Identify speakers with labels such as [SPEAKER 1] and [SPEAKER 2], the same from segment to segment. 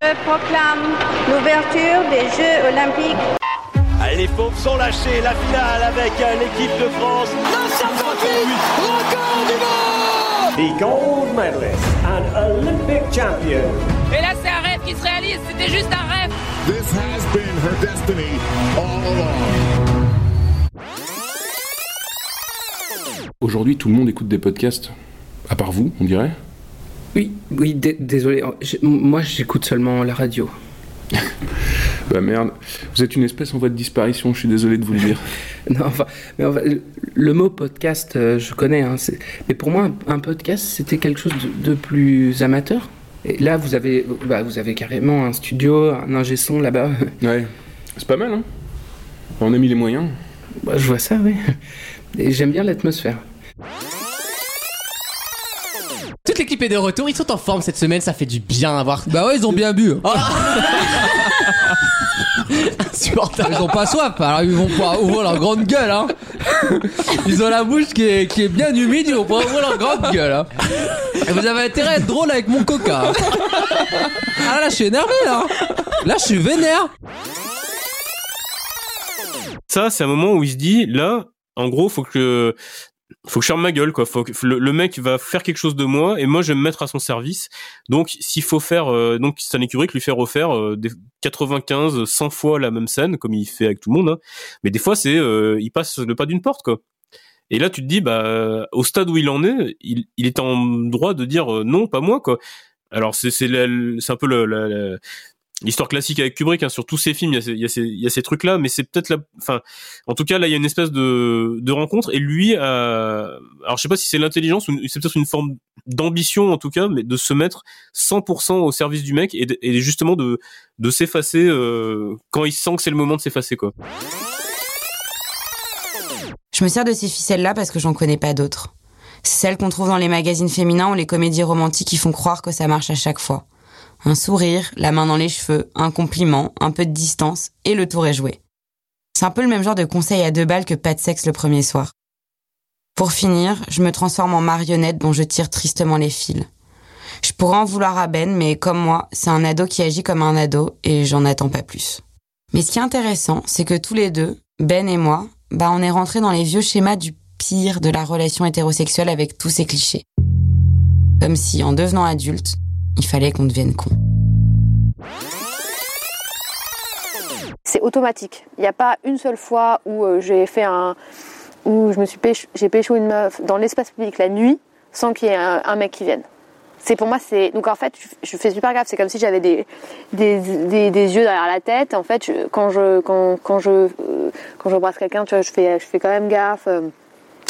[SPEAKER 1] Je proclame l'ouverture des Jeux Olympiques.
[SPEAKER 2] Allez, les pauvres sont lâchés. La finale avec l'équipe de France.
[SPEAKER 3] 958, record du monde
[SPEAKER 4] The gold medalist and Olympic champion.
[SPEAKER 5] Et là, c'est un rêve qui se réalise. C'était juste un rêve.
[SPEAKER 6] This has been her destiny all along.
[SPEAKER 7] Aujourd'hui, tout le monde écoute des podcasts. À part vous, on dirait
[SPEAKER 8] Oui, oui, dé- désolé. Je- moi, j'écoute seulement la radio.
[SPEAKER 7] Bah merde, vous êtes une espèce en voie de disparition, je suis désolé de vous le dire.
[SPEAKER 8] Non, enfin, mais enfin, le- mot podcast, euh, je connais. hein, mais pour moi, un, un podcast, c'était quelque chose de, de plus amateur. Et là, vous avez, bah, vous avez carrément un studio, un ingé son là-bas.
[SPEAKER 7] Ouais, c'est pas mal, hein On a mis les moyens.
[SPEAKER 8] Bah, je vois ça, oui. Et j'aime bien l'atmosphère.
[SPEAKER 9] Toute l'équipe est de retour, ils sont en forme cette semaine, ça fait du bien à voir.
[SPEAKER 10] Bah ouais, ils ont bien bu.
[SPEAKER 9] Insupportable.
[SPEAKER 10] Ils ont pas soif, alors ils vont pouvoir ouvrir leur grande gueule, hein. Ils ont la bouche qui est, qui est bien humide, ils vont pouvoir ouvrir leur grande gueule, hein. Et vous avez intérêt à être drôle avec mon coca. hein. Ah là, je suis énervé, là. Là, je suis vénère.
[SPEAKER 11] Ça, c'est un moment où il se dit, là, en gros, faut que, faut que je ferme ma gueule, quoi. Faut que le, le mec va faire quelque chose de moi et moi je vais me mettre à son service. Donc, s'il faut faire, euh, donc Stanley Kubrick lui fait refaire euh, des 95, 100 fois la même scène, comme il fait avec tout le monde. hein. Mais des fois, c'est, euh, il passe le pas d'une porte, quoi. Et là, tu te dis, bah, au stade où il en est, il, il est en droit de dire euh, non, pas moi, quoi. Alors, c'est, c'est, un peu le, la- la- l'histoire classique avec Kubrick, hein, sur tous ses films, il y a ces, y a y a ces trucs-là, mais c'est peut-être la, enfin, en tout cas, là, il y a une espèce de, de rencontre, et lui, a, alors je sais pas si c'est l'intelligence ou c'est peut-être une forme d'ambition, en tout cas, mais de se mettre 100% au service du mec et, de- et justement de, de s'effacer euh, quand il sent que c'est le moment de s'effacer, quoi.
[SPEAKER 12] Je me sers de ces ficelles-là parce que j'en connais pas d'autres. Celles qu'on trouve dans les magazines féminins ou les comédies romantiques qui font croire que ça marche à chaque fois. Un sourire, la main dans les cheveux, un compliment, un peu de distance, et le tour est joué. C'est un peu le même genre de conseil à deux balles que pas de sexe le premier soir. Pour finir, je me transforme en marionnette dont je tire tristement les fils. Je pourrais en vouloir à Ben, mais comme moi, c'est un ado qui agit comme un ado et j'en attends pas plus. Mais ce qui est intéressant, c'est que tous les deux, Ben et moi, bah on est rentrés dans les vieux schémas du pire de la relation hétérosexuelle avec tous ces clichés. Comme si, en devenant adulte, il fallait qu'on devienne con.
[SPEAKER 13] c'est automatique. Il n'y a pas une seule fois où euh, j'ai fait un, où je me suis j'ai une meuf dans l'espace public la nuit sans qu'il y ait un, mec qui vienne. C'est pour moi c'est donc en fait je, je fais super gaffe. C'est comme si j'avais des des, des yeux derrière la tête. En fait je- quand je quand quand je euh, quand j'embrasse quelqu'un tu vois je fais je fais quand même gaffe.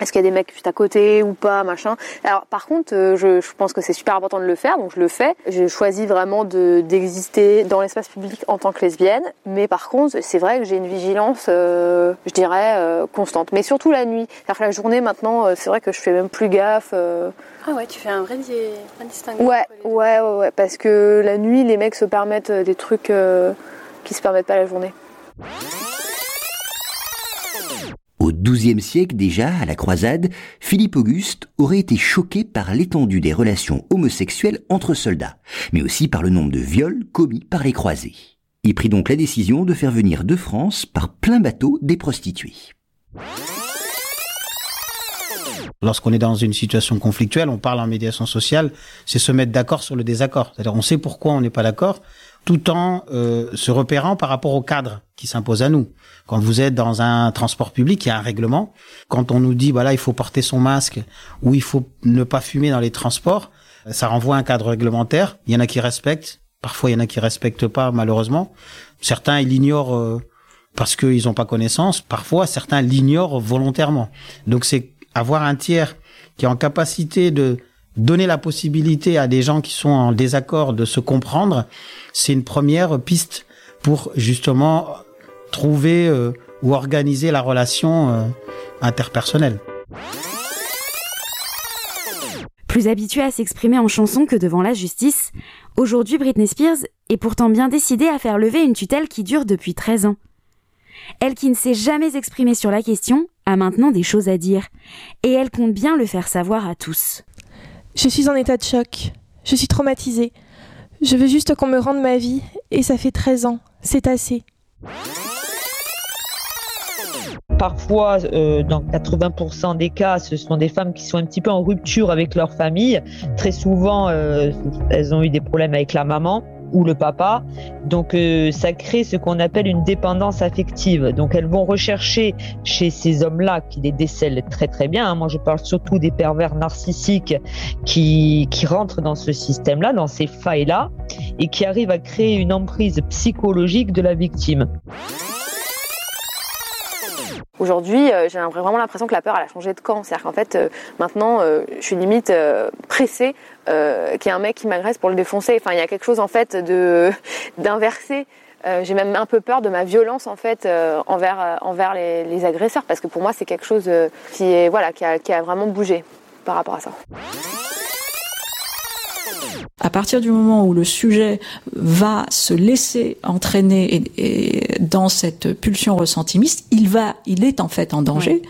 [SPEAKER 13] Est-ce qu'il y a des mecs juste à côté ou pas, machin? Alors par contre, euh, je, je pense que c'est super important de le faire, donc je le fais. J'ai choisi vraiment de d'exister dans l'espace public en tant que lesbienne, mais par contre, c'est vrai que j'ai une vigilance, euh, je dirais, euh, constante. Mais surtout la nuit. Que la journée maintenant, c'est vrai que je fais même plus gaffe. euh.
[SPEAKER 14] Ah ouais, tu fais un vrai, di- vrai distinguo.
[SPEAKER 13] Ouais, ouais, ouais, ouais, parce que la nuit, les mecs se permettent des trucs qui se permettent pas la journée.
[SPEAKER 15] Au XIIe siècle déjà, à la croisade, Philippe Auguste aurait été choqué par l'étendue des relations homosexuelles entre soldats, mais aussi par le nombre de viols commis par les croisés. Il prit donc la décision de faire venir de France par plein bateau des prostituées.
[SPEAKER 16] Lorsqu'on est dans une situation conflictuelle, on parle en médiation sociale, c'est se mettre d'accord sur le désaccord. C'est-à-dire on sait pourquoi on n'est pas d'accord, tout en euh, se repérant par rapport au cadre qui s'impose à nous. Quand vous êtes dans un transport public, il y a un règlement. Quand on nous dit voilà il faut porter son masque ou il faut ne pas fumer dans les transports, ça renvoie à un cadre réglementaire. Il y en a qui respectent, parfois il y en a qui respectent pas malheureusement. Certains ils l'ignorent. euh, parce qu'ils n'ont pas connaissance, parfois certains l'ignorent volontairement. Donc c'est avoir un tiers qui est en capacité de donner la possibilité à des gens qui sont en désaccord de se comprendre, c'est une première piste pour justement trouver euh, ou organiser la relation euh, interpersonnelle.
[SPEAKER 17] Plus habituée à s'exprimer en chanson que devant la justice, aujourd'hui Britney Spears est pourtant bien décidée à faire lever une tutelle qui dure depuis 13 ans. Elle qui ne s'est jamais exprimée sur la question a maintenant des choses à dire, et elle compte bien le faire savoir à tous.
[SPEAKER 18] Je suis en état de choc. Je suis traumatisée. Je veux juste qu'on me rende ma vie, et ça fait 13 ans. C'est assez.
[SPEAKER 19] Parfois, euh, dans 80% des cas, ce sont des femmes qui sont un petit peu en rupture avec leur famille. Très souvent, euh, elles ont eu des problèmes avec la maman ou le papa. Donc euh, ça crée ce qu'on appelle une dépendance affective. Donc elles vont rechercher chez ces hommes-là qui les décèlent très très bien. Hein. Moi je parle surtout des pervers narcissiques qui, qui rentrent dans ce système-là, dans ces failles-là, et qui arrivent à créer une emprise psychologique de la victime.
[SPEAKER 13] Aujourd'hui, euh, j'ai vraiment l'impression que la peur, a changé de camp. C'est-à-dire qu'en fait, euh, maintenant, euh, je suis limite pressée qu'il y ait un mec qui m'agresse pour le défoncer. Enfin, il y a quelque chose en fait d'inversé. j'ai même un peu peur de ma violence en fait envers envers les, les, agresseurs parce que pour moi, c'est quelque chose qui est voilà qui a, qui a vraiment bougé par rapport à ça.
[SPEAKER 20] À partir du moment où le sujet va se laisser entraîner dans cette pulsion ressentimiste, il va, il est en fait en danger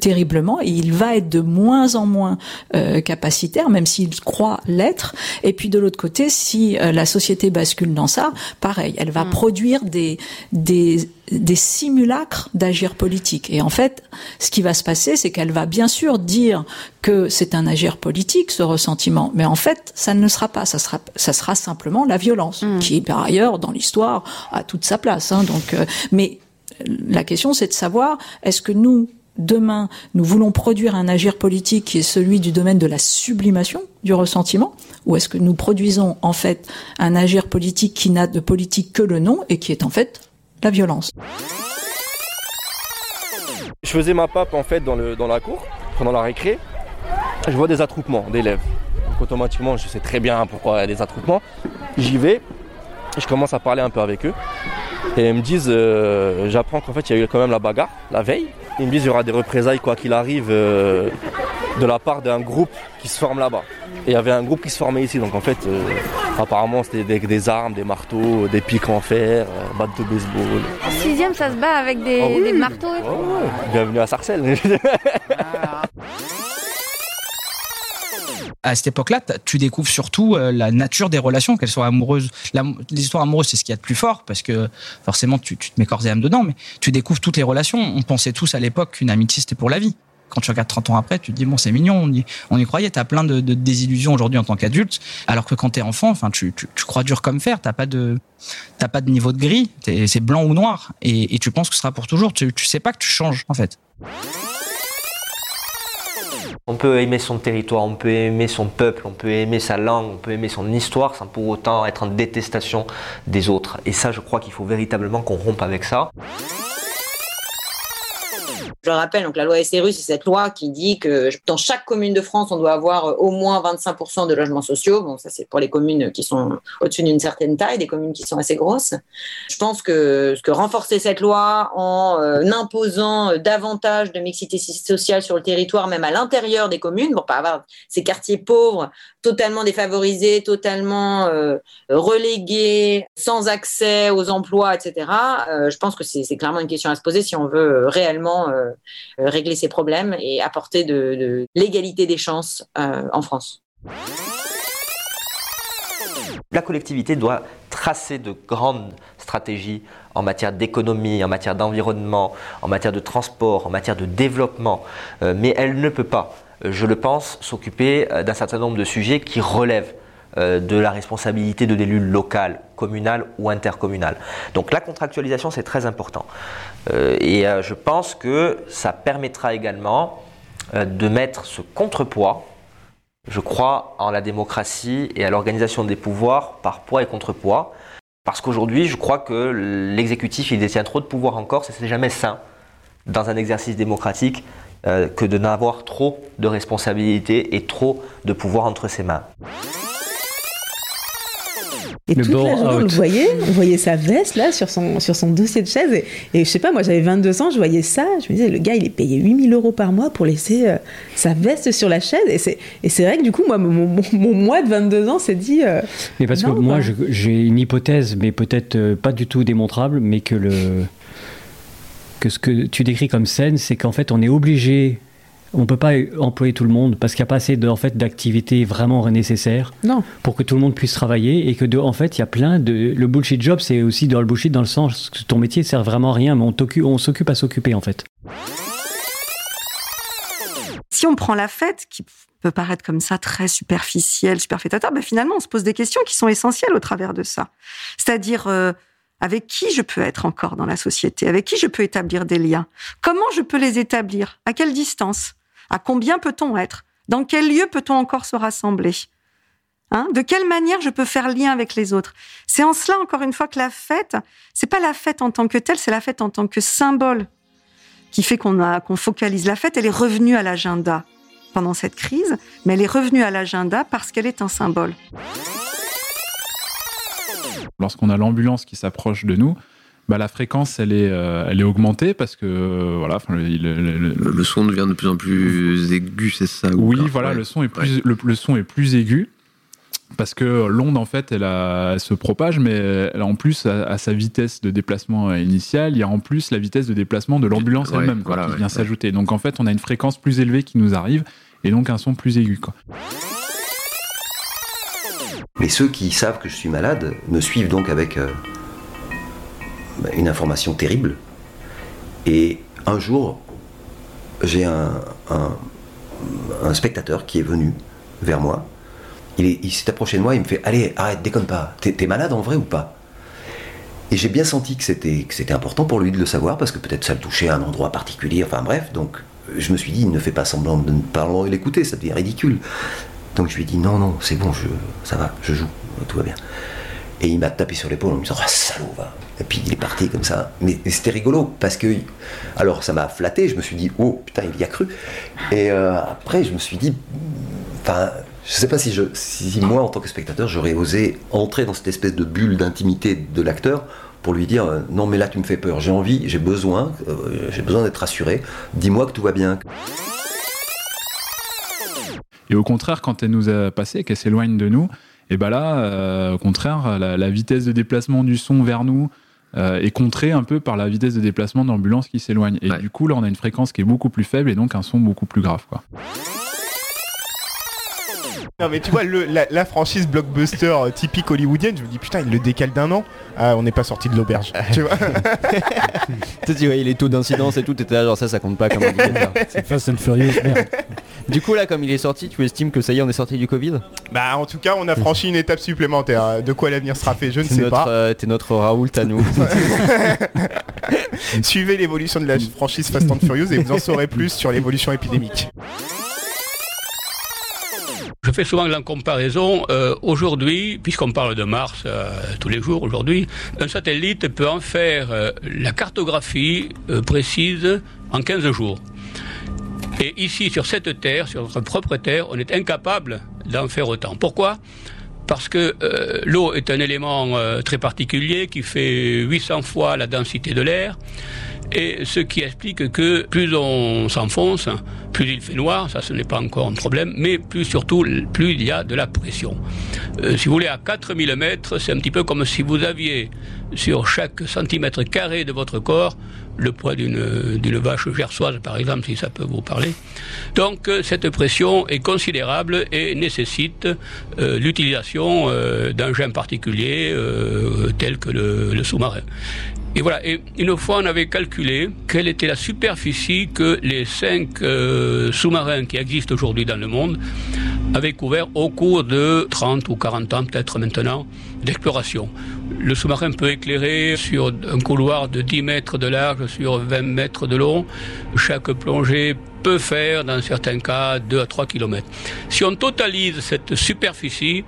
[SPEAKER 20] terriblement et il va être de moins en moins euh, capacitaire même s'il croit l'être et puis de l'autre côté si euh, la société bascule dans ça pareil elle va mm. produire des des des simulacres d'agir politique et en fait ce qui va se passer c'est qu'elle va bien sûr dire que c'est un agir politique ce ressentiment mais en fait ça ne sera pas ça sera ça sera simplement la violence mm. qui par ailleurs dans l'histoire a toute sa place hein, donc euh, mais la question, c'est de savoir, est-ce que nous, demain, nous voulons produire un agir politique qui est celui du domaine de la sublimation du ressentiment, ou est-ce que nous produisons en fait un agir politique qui n'a de politique que le nom et qui est en fait la violence?
[SPEAKER 21] Je faisais ma pape en fait dans, la cour, pendant la récré. Je vois des attroupements d'élèves. Donc automatiquement, je sais très bien pourquoi il y a des attroupements. J'y vais, je commence à parler un peu avec eux. Et ils me disent, euh, j'apprends qu'en fait il y a eu quand même la bagarre la veille. Ils me disent qu'il y aura des représailles quoi qu'il arrive euh, de la part d'un groupe qui se forme là-bas. Et il y avait un groupe qui se formait ici, donc en fait euh, apparemment c'était des, armes, des marteaux, des pics en fer, battes de baseball.
[SPEAKER 1] En sixième ça se bat avec des, ah marteaux
[SPEAKER 21] Bienvenue à Sarcelles.
[SPEAKER 22] à cette époque-là, tu découvres surtout euh, la nature des relations, qu'elles soient amoureuses. les histoires amoureuses, c'est ce qu'il y a de plus fort, parce que forcément, tu, te mets corps et âme dedans, mais tu découvres toutes les relations. On pensait tous à l'époque qu'une amitié, c'était pour la vie. Quand tu regardes 30 ans après, tu te dis, bon, c'est mignon, on y, croyait. Tu as plein de, désillusions aujourd'hui en tant qu'adulte, alors que quand tu es enfant, enfin, tu, crois dur comme fer, tu pas de pas de niveau de gris, c'est blanc ou noir, et, tu penses que ce sera pour toujours. Tu, tu sais pas que tu changes, en fait.
[SPEAKER 23] On peut aimer son territoire, on peut aimer son peuple, on peut aimer sa langue, on peut aimer son histoire sans pour autant être en détestation des autres. Et ça, je crois qu'il faut véritablement qu'on rompe avec ça.
[SPEAKER 24] Je le rappelle, donc la loi SRU, c'est cette loi qui dit que dans chaque commune de France, on doit avoir euh, au moins 25% de logements sociaux. Bon, ça c'est pour les communes qui sont au-dessus d'une certaine taille, des communes qui sont assez grosses. Je pense que, que renforcer cette loi en euh, imposant euh, davantage de mixité sociale sur le territoire, même à l'intérieur des communes, pour pas avoir ces quartiers pauvres totalement défavorisés, totalement relégués, sans accès aux emplois, etc. je pense que c'est clairement une question à se poser si on veut réellement régler ces problèmes et apporter de, l'égalité des chances euh, en France.
[SPEAKER 23] La collectivité doit tracer de grandes stratégies en matière d'économie, en matière d'environnement, en matière de transport, en matière de développement, euh, mais elle ne peut pas, je le pense, s'occuper d'un certain nombre de sujets qui relèvent de la responsabilité de l'élu local, communal ou intercommunal. Donc la contractualisation, c'est très important. Euh, et euh, je pense que ça permettra également euh, de mettre ce contrepoids. Je crois en la démocratie et à l'organisation des pouvoirs par poids et contrepoids. Parce qu'aujourd'hui, je crois que l'exécutif, il détient trop de pouvoir encore, ce n'est jamais sain dans un exercice démocratique que de n'avoir trop de responsabilités et trop de pouvoir entre ses mains.
[SPEAKER 25] Et toute la journée, on le voyait, on voyait sa veste là sur son, sur son dossier de chaise. Et, et je sais pas, moi j'avais 22 ans, je voyais ça, je me disais, le gars il est payé 8000 euros par mois pour laisser euh, sa veste sur la chaise. Et c'est, et c'est vrai que du coup, moi, mon, mon, mois de 22 ans s'est dit. Euh,
[SPEAKER 26] mais parce que moi j'ai une hypothèse, mais peut-être euh, pas du tout démontrable, mais que, le, que ce que tu décris comme scène, c'est qu'en fait on est obligé on peut pas employer tout le monde parce qu'il n'y a pas assez de, en fait, d'activités vraiment nécessaires
[SPEAKER 25] non.
[SPEAKER 26] pour que tout le monde puisse travailler et que de, en fait il y a plein de le bullshit job c'est aussi dans le bullshit dans le sens que ton métier sert vraiment à rien mais on, on s'occupe à s'occuper en fait.
[SPEAKER 27] Si on prend la fête qui peut paraître comme ça très superficiel, superfétateur, ben finalement on se pose des questions qui sont essentielles au travers de ça. C'est-à-dire euh, avec qui je peux être encore dans la société, avec qui je peux établir des liens, comment je peux les établir, à quelle distance? À combien peut-on être? Dans quel lieu peut-on encore se rassembler? Hein? De quelle manière je peux faire lien avec les autres? C'est en cela, encore une fois, que la fête, c'est pas la fête en tant que telle, c'est la fête en tant que symbole qui fait qu'on qu'on focalise la fête. Elle est revenue à l'agenda pendant cette crise, mais elle est revenue à l'agenda parce qu'elle est un symbole.
[SPEAKER 28] Lorsqu'on a l'ambulance qui s'approche de nous, bah, la fréquence elle est, euh, elle est augmentée parce que euh, voilà, le,
[SPEAKER 29] le, son devient de plus en plus aigu, c'est ça
[SPEAKER 28] Oui, voilà, le son est plus, le, son est plus aigu parce que l'onde en fait elle, elle, se propage mais elle, en plus à, sa vitesse de déplacement initiale il y a en plus la vitesse de déplacement de l'ambulance elle-même qui vient s'ajouter. Donc en fait on a une fréquence plus élevée qui nous arrive et donc un son plus aigu quoi.
[SPEAKER 15] mais ceux qui savent que je suis malade me suivent donc avec euh, une information terrible. Et un jour, j'ai un, un, spectateur qui est venu vers moi. Il, s'est approché de moi, il me fait Allez, arrête, déconne pas. T'es malade en vrai ou pas? Et j'ai bien senti que c'était important pour lui de le savoir, parce que peut-être ça le touchait à un endroit particulier. Enfin bref, donc je me suis dit Ne fais pas semblant de ne pas l'écouter, ça devient ridicule. Donc je lui ai dit Non, non, c'est bon, je, ça va, je joue, tout va bien. Et il m'a tapé sur l'épaule en me disant Ah, salaud, va. Et puis il est parti comme ça. Mais, c'était rigolo parce que. Alors ça m'a flatté, je me suis dit Oh putain, il y a cru. Et euh, après, je me suis dit Enfin, je sais pas si, je, si moi, en tant que spectateur, j'aurais osé entrer dans cette espèce de bulle d'intimité de l'acteur pour lui dire euh, Non, mais là, tu me fais peur, j'ai envie, j'ai besoin, euh, j'ai besoin d'être rassuré, dis-moi que tout va bien.
[SPEAKER 28] Et au contraire, quand elle nous a passé, qu'elle s'éloigne de nous, et bien là, euh, au contraire, la, vitesse de déplacement du son vers nous euh, est contrée un peu par la vitesse de déplacement de l'ambulance qui s'éloigne. Et du coup, là, on a une fréquence qui est beaucoup plus faible et donc un son beaucoup plus grave. Quoi.
[SPEAKER 30] Non mais tu vois la, franchise blockbuster euh, typique hollywoodienne, je me dis putain il le décale d'un an. Ah on n'est pas sorti de l'auberge. tu vois
[SPEAKER 29] Tu sais les taux d'incidence et tout, t'étais là genre ça ça compte pas comme indicateur.
[SPEAKER 26] C'est Fast and Furious, merde.
[SPEAKER 29] Du coup là comme il est sorti, tu estimes que ça y est on est sorti du Covid?
[SPEAKER 30] Bah en tout cas on a franchi une étape supplémentaire. De quoi l'avenir sera fait, je ne sais pas.
[SPEAKER 29] Euh, T'es notre Raoult à nous.
[SPEAKER 30] Suivez l'évolution de la franchise Fast and Furious et vous en saurez plus sur l'évolution épidémique.
[SPEAKER 31] Souvent la comparaison. Euh, aujourd'hui, puisqu'on parle de Mars euh, tous les jours aujourd'hui, un satellite peut en faire euh, la cartographie précise en 15 jours. Et ici, sur cette Terre, sur notre propre Terre, on est incapable d'en faire autant. Pourquoi? Parce que l'eau est un élément très particulier qui fait 800 fois la densité de l'air et ce qui explique que plus on s'enfonce, plus il fait noir, ça ce n'est pas encore un problème, mais plus surtout, plus il y a de la pression. Euh, si vous voulez, à 4000 mètres, c'est un petit peu comme si vous aviez sur chaque centimètre carré de votre corps le poids d'une vache gersoise, par exemple, si ça peut vous parler. Donc, euh, cette pression est considérable et nécessite euh, l'utilisation euh, d'engins particuliers tels que le sous-marin. Et voilà, et une fois on avait calculé quelle était la superficie que les cinq euh, sous-marins qui existent aujourd'hui dans le monde avaient couvert au cours de 30 ou 40 ans peut-être maintenant d'exploration. Le sous-marin peut éclairer sur un couloir de 10 mètres de large sur 20 mètres de long. Chaque plongée peut faire, dans certains cas, 2 à 3 kilomètres. Si on totalise cette superficie,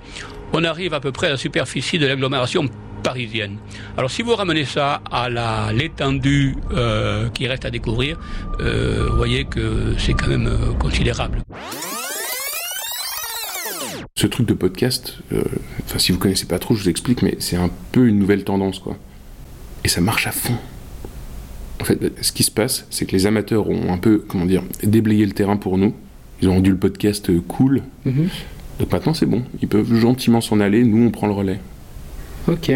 [SPEAKER 31] on arrive à peu près à la superficie de l'agglomération parisienne. Alors si vous ramenez ça à l'étendue euh, qui reste à découvrir, euh, vous voyez que c'est quand même euh, considérable.
[SPEAKER 32] Ce truc de podcast, enfin si vous connaissez pas trop, je vous explique, mais c'est un peu une nouvelle tendance quoi. Et ça marche à fond. En fait, ce qui se passe, c'est que les amateurs ont un peu, comment dire, déblayé le terrain pour nous. Ils ont rendu le podcast cool. Mhm. Donc maintenant, c'est bon. Ils peuvent gentiment s'en aller. Nous, on prend le relais.
[SPEAKER 8] Ok.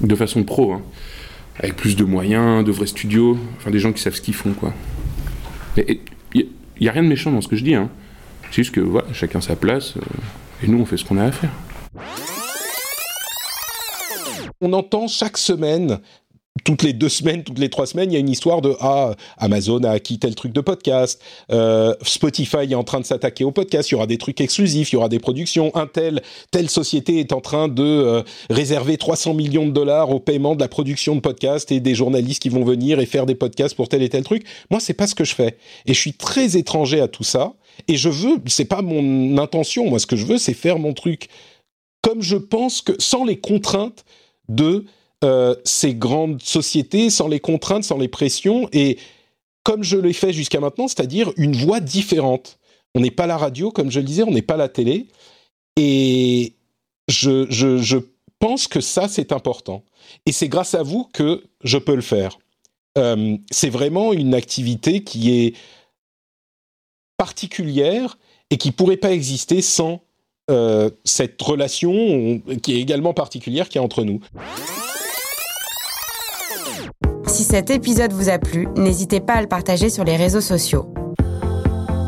[SPEAKER 32] De façon pro, hein. avec plus de moyens, de vrais studios, enfin des gens qui savent ce qu'ils font, quoi. Il n'y a rien de méchant dans ce que je dis. Hein. C'est juste que voilà, chacun sa place, euh, et nous on fait ce qu'on a à faire.
[SPEAKER 33] On entend chaque semaine toutes les deux semaines, toutes les trois semaines, il y a une histoire de ah Amazon a acquis tel truc de podcast, euh, Spotify est en train de s'attaquer au podcast, il y aura des trucs exclusifs, il y aura des productions, Intel, telle société est en train de euh, réserver 300 millions de dollars au paiement de la production de podcasts et des journalistes qui vont venir et faire des podcasts pour tel et tel truc. Moi, c'est pas ce que je fais et je suis très étranger à tout ça et je veux, c'est pas mon intention. Moi, ce que je veux, c'est faire mon truc comme je pense que sans les contraintes de euh, ces grandes sociétés, sans les contraintes, sans les pressions, et comme je l'ai fait jusqu'à maintenant, c'est-à-dire une voix différente. On n'est pas la radio, comme je le disais, on n'est pas la télé, et je, je, pense que ça, c'est important. Et c'est grâce à vous que je peux le faire. Euh, c'est vraiment une activité qui est particulière et qui pourrait pas exister sans euh, cette relation qui est également particulière qui est entre nous.
[SPEAKER 17] Si cet épisode vous a plu, n'hésitez pas à le partager sur les réseaux sociaux.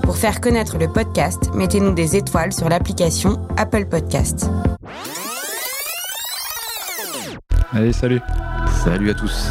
[SPEAKER 17] Pour faire connaître le podcast, mettez-nous des étoiles sur l'application Apple Podcast.
[SPEAKER 28] Allez, salut.
[SPEAKER 29] Salut à tous.